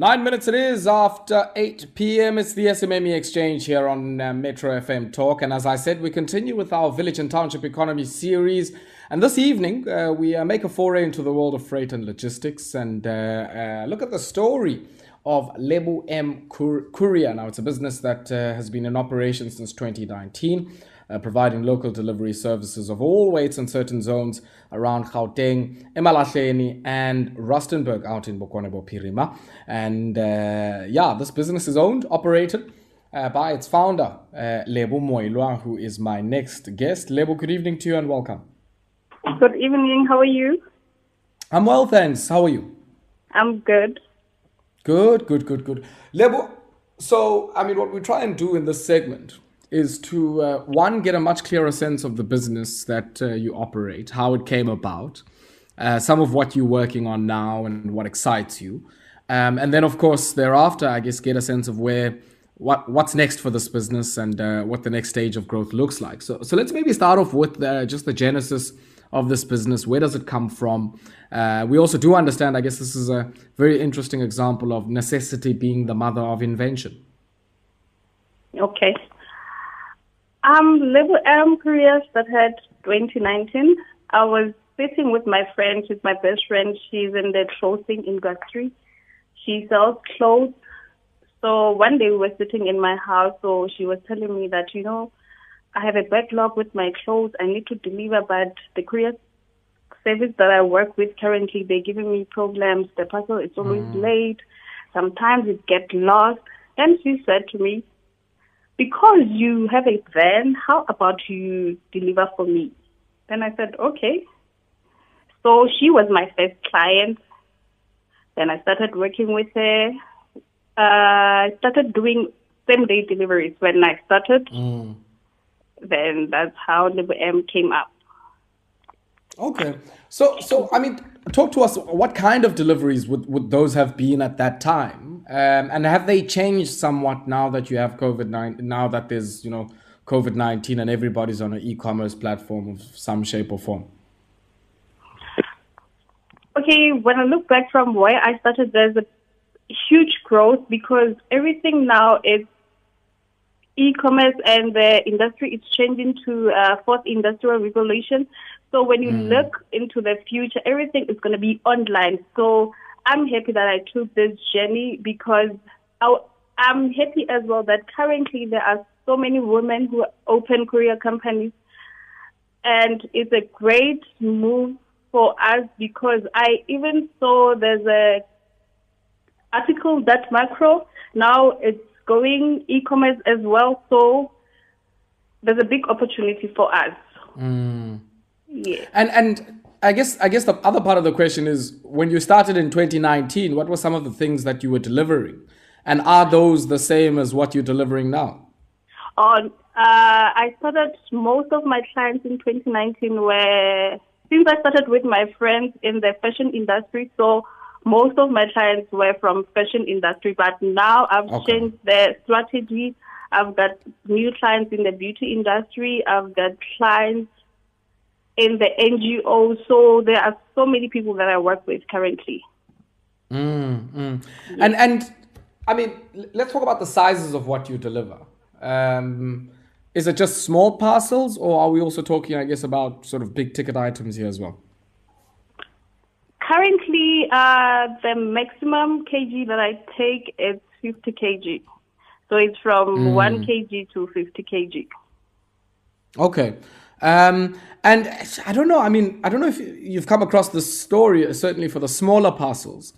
Nine minutes it is after 8 p.m. It's the SMME Exchange here on uh, Metro FM Talk. And as I said, we continue with our Village and Township Economy series. And this evening, uh, we uh, make a foray into the world of freight and logistics and uh, uh, look at the story of Lebo M Courier. Now, it's a business that uh, has been in operation since 2019 uh, providing local delivery services of all weights in certain zones around Gauteng, eMalahleni, and Rustenburg out in Bokone Bophirima. And uh, yeah, this business is owned, operated uh, by its founder, uh, Lebo Moiloa, who is my next guest. Lebo, good evening to you and welcome. Good evening. How are you? I'm well, thanks. How are you? I'm good. Good, good, good, good. Lebo, so I mean, what we try and do in this segment is to uh, one get a much clearer sense of the business that uh, you operate, how it came about, uh, some of what you're working on now, and what excites you, um, and then of course thereafter, I guess, get a sense of where what what's next for this business and uh, what the next stage of growth looks like. So so let's maybe start off with uh, just the genesis of this business. Where does it come from? Uh, we also do understand, I guess, this is a very interesting example of necessity being the mother of invention. Okay. Um, Lebo M Courier started 2019. I was sitting with my friend, she's my best friend. She's in the clothing industry. She sells clothes. So one day we were sitting in my house, so she was telling me that, you know, I have a backlog with my clothes. I need to deliver, but the courier service that I work with currently, they're giving me problems. The parcel is always mm. late. Sometimes it gets lost. And she said to me, because you have a van, how about you deliver for me? Then I said, okay. So she was my first client. Then I started working with her. Uh, I started doing same day deliveries when I started. Mm. Then that's how the M came up. Okay. So, so I mean, talk to us. What kind of deliveries would, would those have been at that time? Um, and have they changed somewhat now that you have COVID nine? Now that there's you know COVID nineteen and everybody's on an e-commerce platform of some shape or form. Okay, when I look back from where I started, there's a huge growth because everything now is e-commerce and the industry is changing to uh, fourth industrial revolution. So when you mm. look into the future, everything is going to be online. So I'm happy that I took this journey because I, I'm happy as well that currently there are so many women who open courier companies, and it's a great move for us because I even saw there's a article that Makro now it's going e-commerce as well, so there's a big opportunity for us. Mm. Yeah. And and I guess I guess the other part of the question is when you started in 2019, what were some of the things that you were delivering, and are those the same as what you're delivering now? On uh, I started most of my clients in 2019 were since I started with my friends in the fashion industry, so most of my clients were from fashion industry. But now I've okay. changed the strategy. I've got new clients in the beauty industry. I've got clients in the NGO. So there are so many people that I work with currently. Mm, mm. Yes. And and I mean, let's talk about the sizes of what you deliver. Um, is it just small parcels, or are we also talking, I guess, about sort of big ticket items here as well? Currently, uh, the maximum kg that I take is 50 kg. So it's from mm. 1 kg to 50 kg. Okay. Um, and I don't know. I mean, I don't know if you've come across this story, certainly for the smaller parcels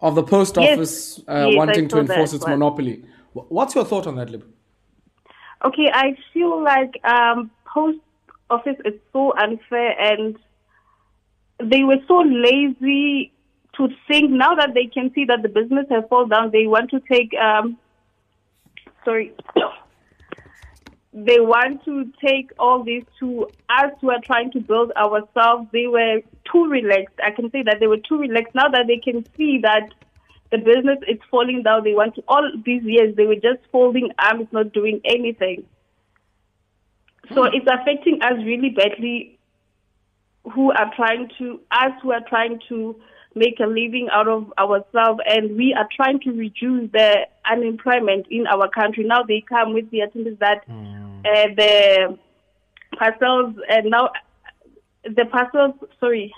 of the post office yes. Uh, yes, wanting to enforce its monopoly. What's your thought on that, Lib? Okay, I feel like um, post office is so unfair, and they were so lazy to think. Now that they can see that the business has fallen down, they want to take. Um, sorry they want to take all this to us who are trying to build ourselves. They were too relaxed. I can say that they were too relaxed. Now that they can see that the business is falling down, they want to, all these years, they were just folding arms, not doing anything. So hmm. it's affecting us really badly who are trying to, us who are trying to make a living out of ourselves, and we are trying to reduce the unemployment in our country. Now they come with the attendance that mm. Uh, the parcels and now the parcels. Sorry.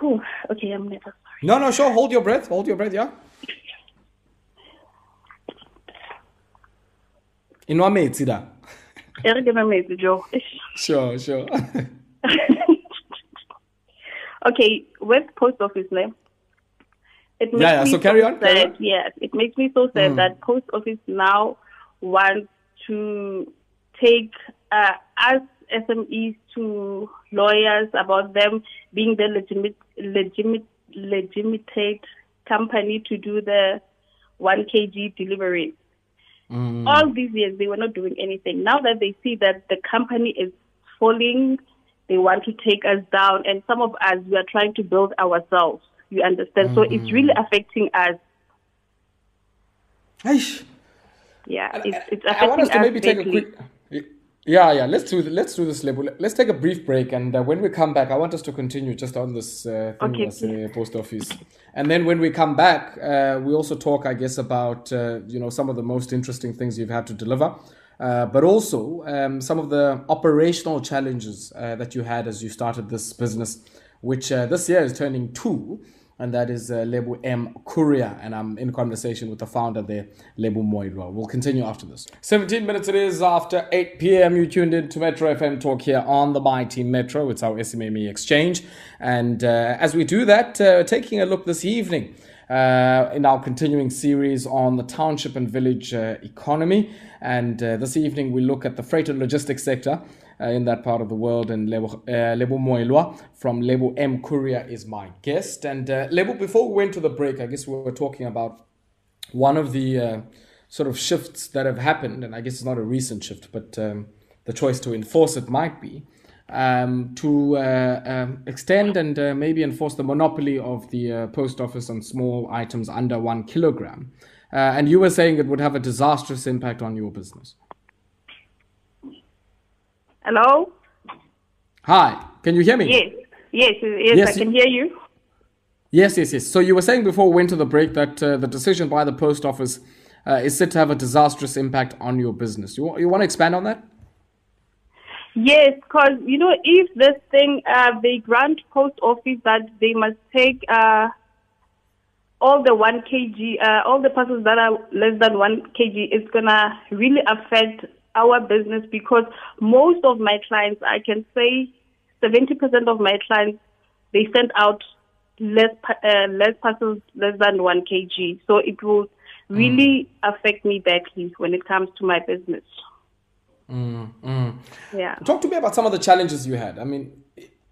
Whew. Okay, I'm never sorry. No, no, sure. Hold your breath. Hold your breath. Yeah. inwa metsi da e re ke nwa metsi jo sure sure okay with post office name it makes yeah, yeah. Me so carry on. Sad. Yes, it makes me so sad mm. that post office now wants to take uh, us SMEs to lawyers about them being the legitimate, legitimate, legitimate company to do the 1 kg delivery. Mm. All these years, they were not doing anything. Now that they see that the company is falling, they want to take us down. And some of us, we are trying to build ourselves. You understand? Mm-hmm. So it's really mm. affecting us. Aish. Yeah, it's, it's I want us to maybe take a quick. Yeah, yeah. Let's do let's do this. Let's take a brief break, and uh, when we come back, I want us to continue just on this uh, thing okay, uh, post office, and then when we come back, uh, we also talk, I guess, about uh, you know some of the most interesting things you've had to deliver, uh, but also um, some of the operational challenges that you had as you started this business, which this year is turning two and that is uh, Lebo M. Courier. And I'm in conversation with the founder there, Lebo Moiloa. We'll continue after this. 17 minutes it is after 8 p.m. You tuned in to Metro FM Talk here on the Mighty Metro. It's our SMME exchange. And uh, as we do that, uh, taking a look this evening uh, in our continuing series on the township and village uh, economy. And uh, this evening we look at the freight and logistics sector in that part of the world. And Lebo, uh, Lebo from Lebo M Courier is my guest. And uh, Lebo, before we went to the break, I guess we were talking about one of the uh, sort of shifts that have happened, and I guess it's not a recent shift, but um, the choice to enforce it might be. Um, to uh, um, extend and uh, maybe enforce the monopoly of the uh, post office on small items under one kilogram. Uh, and you were saying it would have a disastrous impact on your business. Hello? Hi, can you hear me? Yes, yes, yes, yes I can hear you. Yes, yes, yes. So you were saying before we went to the break that uh, the decision by the post office uh, is said to have a disastrous impact on your business. You, you want to expand on that? Yes, because, you know, if this thing, uh, they grant post office that they must take uh, all the 1 kg, uh, all the parcels that are less than 1 kg, it's going to really affect our business because most of my clients, I can say 70% of my clients, they send out less uh, less parcels less than 1 kg. So it will really mm. affect me badly when it comes to my business. Mm, mm. Yeah. Talk to me about some of the challenges you had. I mean,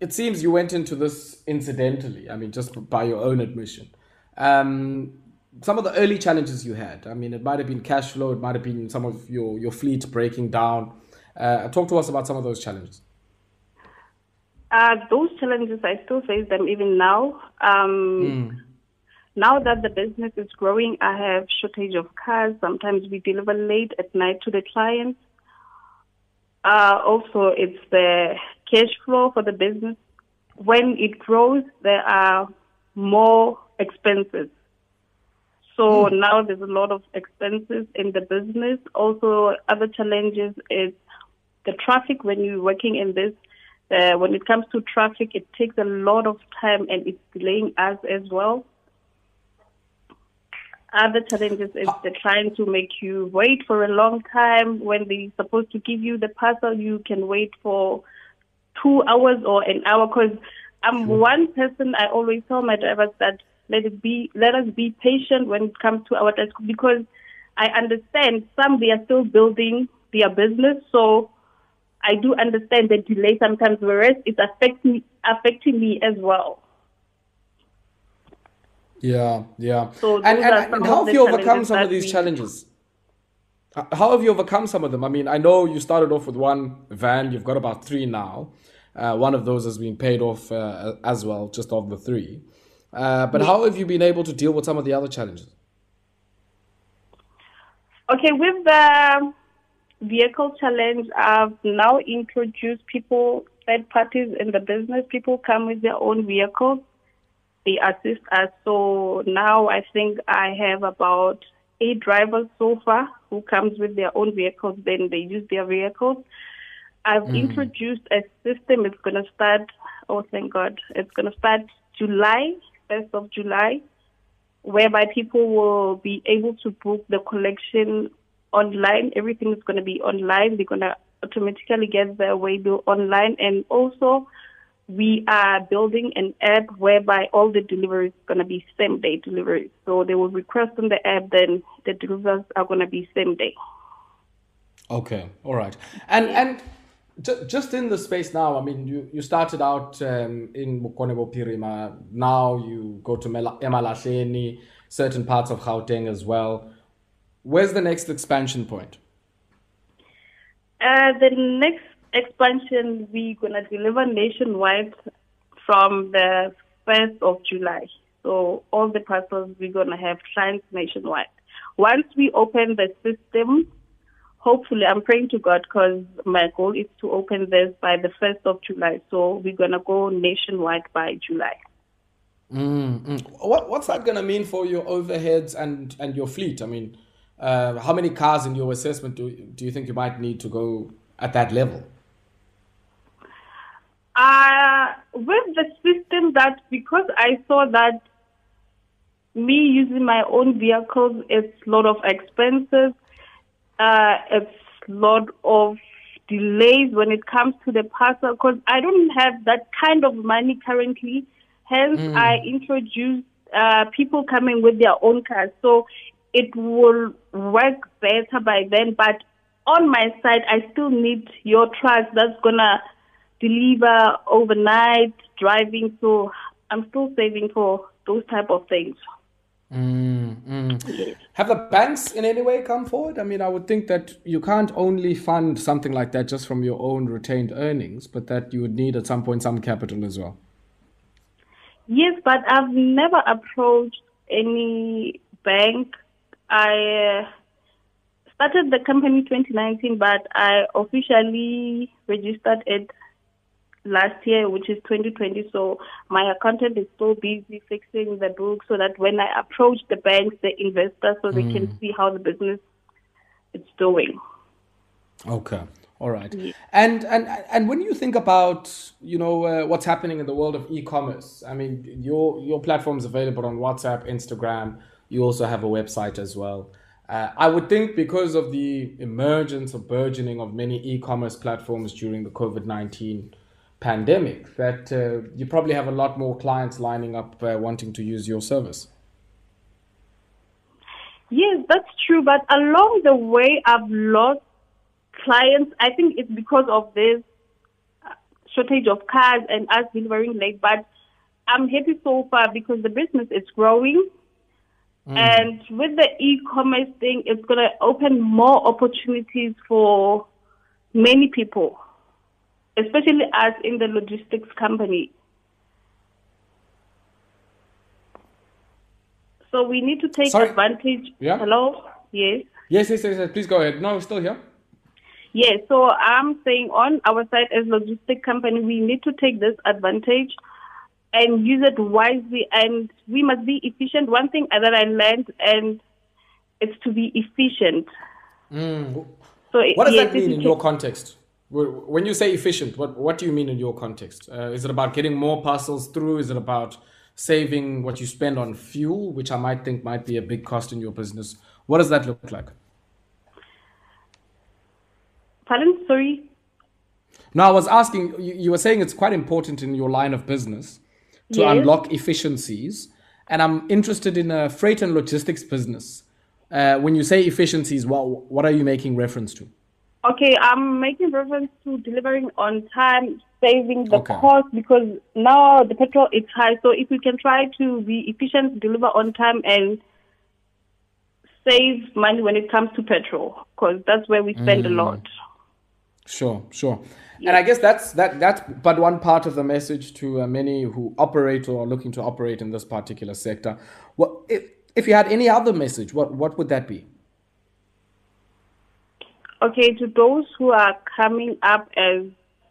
it seems you went into this incidentally. I mean, just by your own admission. Um, some of the early challenges you had. I mean, it might have been cash flow, it might have been some of your, your fleet breaking down. Uh, talk to us about some of those challenges. Uh, those challenges, I still face them even now. Um, mm. Now that the business is growing, I have shortage of cars. Sometimes we deliver late at night to the clients. Uh, also, it's the cash flow for the business. When it grows, there are more expenses. So mm. now there's a lot of expenses in the business. Also, other challenges is the traffic when you're working in this. Uh, when it comes to traffic, it takes a lot of time and it's delaying us as well. Other challenges is they're trying to make you wait for a long time. When they're supposed to give you the parcel, you can wait for two hours or an hour. Because I'm sure. one person, I always tell my drivers that let it be let us be patient when it comes to our task because I understand some they are still building their business so I do understand the delay sometimes whereas it's affecting affecting me as well. Yeah, yeah. So and, and, and how have you overcome some of these challenges? How have you overcome some of them? I mean, I know you started off with one van, you've got about three now. Uh, one of those has been paid off uh, as well, just of the three. Uh, but how have you been able to deal with some of the other challenges? Okay, with the vehicle challenge, I've now introduced people third parties in the business. People come with their own vehicles. They assist us. So now I think I have about eight drivers so far who comes with their own vehicles. Then they use their vehicles. I've mm. introduced a system. It's going to start. Oh, thank God! It's going to start July, first of July, whereby people will be able to book the collection online. Everything is going to be online. They're going to automatically get their way bill online, and also we are building an app whereby all the deliveries are going to be same day deliveries. So they will request on the app, then the deliveries are going to be same day. Okay, all right, and and just in the space now, I mean, you, you started out um, in Bokone Bophirima. Now you go to Emalahleni, certain parts of Gauteng as well. Where's the next expansion point? Uh, the next expansion, we're going to deliver nationwide from the 1st of July. So all the parcels, we're going to have clients nationwide. Once we open the system, hopefully, I'm praying to God because my goal is to open this by the 1st of July. So we're going to go nationwide by July. Mm-hmm. What, what's that going to mean for your overheads and, and your fleet? I mean, uh, how many cars in your assessment do, do you think you might need to go at that level? Uh, with the system that because I saw that me using my own vehicles, it's a lot of expenses uh, a lot of delays when it comes to the parcel because I don't have that kind of money currently. Hence, mm. I introduced uh, people coming with their own cars. So it will work better by then. But on my side, I still need your truck that's going to deliver overnight driving. So I'm still saving for those type of things. Mm, mm. Have the banks in any way come forward? I mean, I would think that you can't only fund something like that just from your own retained earnings, but that you would need at some point some capital as well. Yes, but I've never approached any bank. I uh, started the company 2019, but I officially registered it last year, which is 2020. So my accountant is so busy fixing the book so that when I approach the banks, the investors, so they mm. can see how the business is doing. Okay. All right. Yeah. And and and when you think about you know uh, what's happening in the world of e-commerce, I mean your your platform is available on WhatsApp, Instagram. You also have a website as well. Uh, I would think because of the emergence or burgeoning of many e-commerce platforms during the COVID nineteen pandemic that uh, you probably have a lot more clients lining up uh, wanting to use your service. Yes, that's true. But along the way, I've lost clients. I think it's because of this uh, shortage of cars and us delivering late. But I'm happy so far because the business is growing. Mm. And with the e-commerce thing, it's going to open more opportunities for many people especially us in the logistics company. So we need to take Sorry. advantage. Yeah. Hello? Yes. Yes, yes, yes, yes. Please go ahead. No, still here. Yes. So I'm saying on our side as logistic company, we need to take this advantage and use it wisely. And we must be efficient. One thing that I learned, and it's to be efficient. Mm. So what does yes, that mean in your context? When you say efficient, what, what do you mean in your context? Uh, is it about getting more parcels through? Is it about saving what you spend on fuel, which I might think might be a big cost in your business? What does that look like? Pardon? Sorry. No, I was asking, you, you were saying it's quite important in your line of business to yes. unlock efficiencies. And I'm interested in a freight and logistics business. Uh, when you say efficiencies, what, what are you making reference to? Okay, I'm making reference to delivering on time, saving the okay. cost because now the petrol is high. So if we can try to be efficient, deliver on time, and save money when it comes to petrol, because that's where we spend mm. a lot. Sure, sure. And I guess that's that that's but one part of the message to uh, many who operate or are looking to operate in this particular sector. Well, if if you had any other message, what what would that be? Okay, to those who are coming up as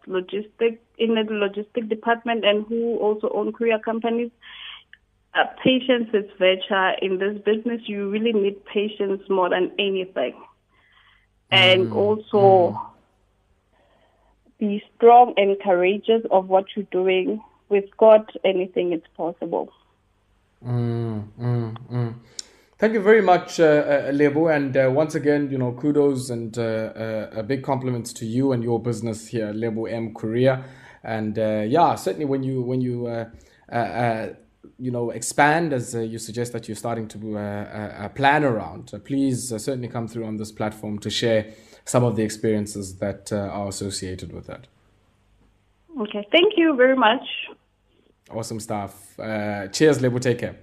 logistic in the logistic department and who also own courier companies, uh, patience is virtue. In this business, you really need patience more than anything. And Mm, also be strong and courageous of what you're doing. With God, anything is possible. Mm, mm, mm. Thank you very much, uh, uh, Lebo. And uh, once again, you know, kudos and uh, uh, a big compliments to you and your business here, Lebo M Courier. And uh, yeah, certainly when you when you uh, uh, uh, you know expand as uh, you suggest that you're starting to uh, uh, uh, plan around, uh, please uh, certainly come through on this platform to share some of the experiences that uh, are associated with that. Okay, thank you very much. Awesome stuff. Uh, cheers, Lebo. Take care.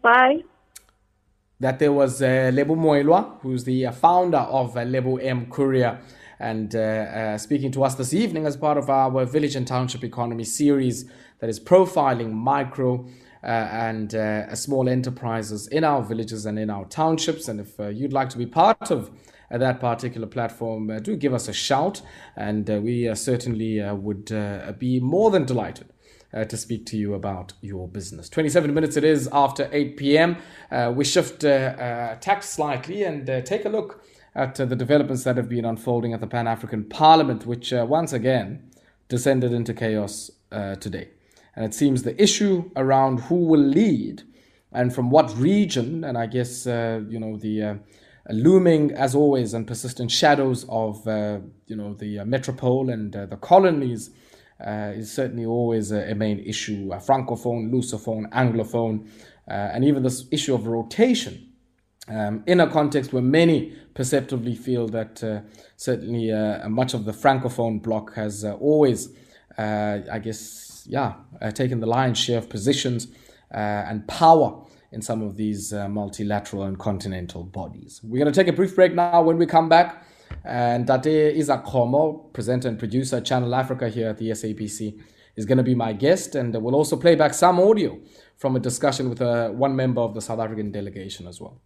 Bye. That there was uh, Lebo Moiloa, who's the uh, founder of uh, Lebo M Courier, and uh, uh, speaking to us this evening as part of our Village and Township Economy series that is profiling micro uh, and small enterprises in our villages and in our townships. And if you'd like to be part of that particular platform, do give us a shout, and we certainly would be more than delighted uh, to speak to you about your business. 27 minutes it is after 8 p.m. Uh, we shift uh, uh, tack slightly and uh, take a look at uh, the developments that have been unfolding at the Pan African Parliament, which once again descended into chaos today. And it seems the issue around who will lead and from what region, and I guess, you know, the looming, as always, and persistent shadows of, uh, you know, the uh, metropole and uh, the colonies uh, is certainly always a, a main issue. Uh, Francophone, Lusophone, Anglophone, uh, and even this issue of rotation um, in a context where many perceptively feel that uh, certainly uh, much of the francophone bloc has uh, always, I guess, yeah, taken the lion's share of positions and power in some of these multilateral and continental bodies. We're going to take a brief break now. When we come back, and Date Isaac Komo, presenter and producer, Channel Africa here at the SABC, is going to be my guest, and we'll also play back some audio from a discussion with uh, one member of the South African delegation as well.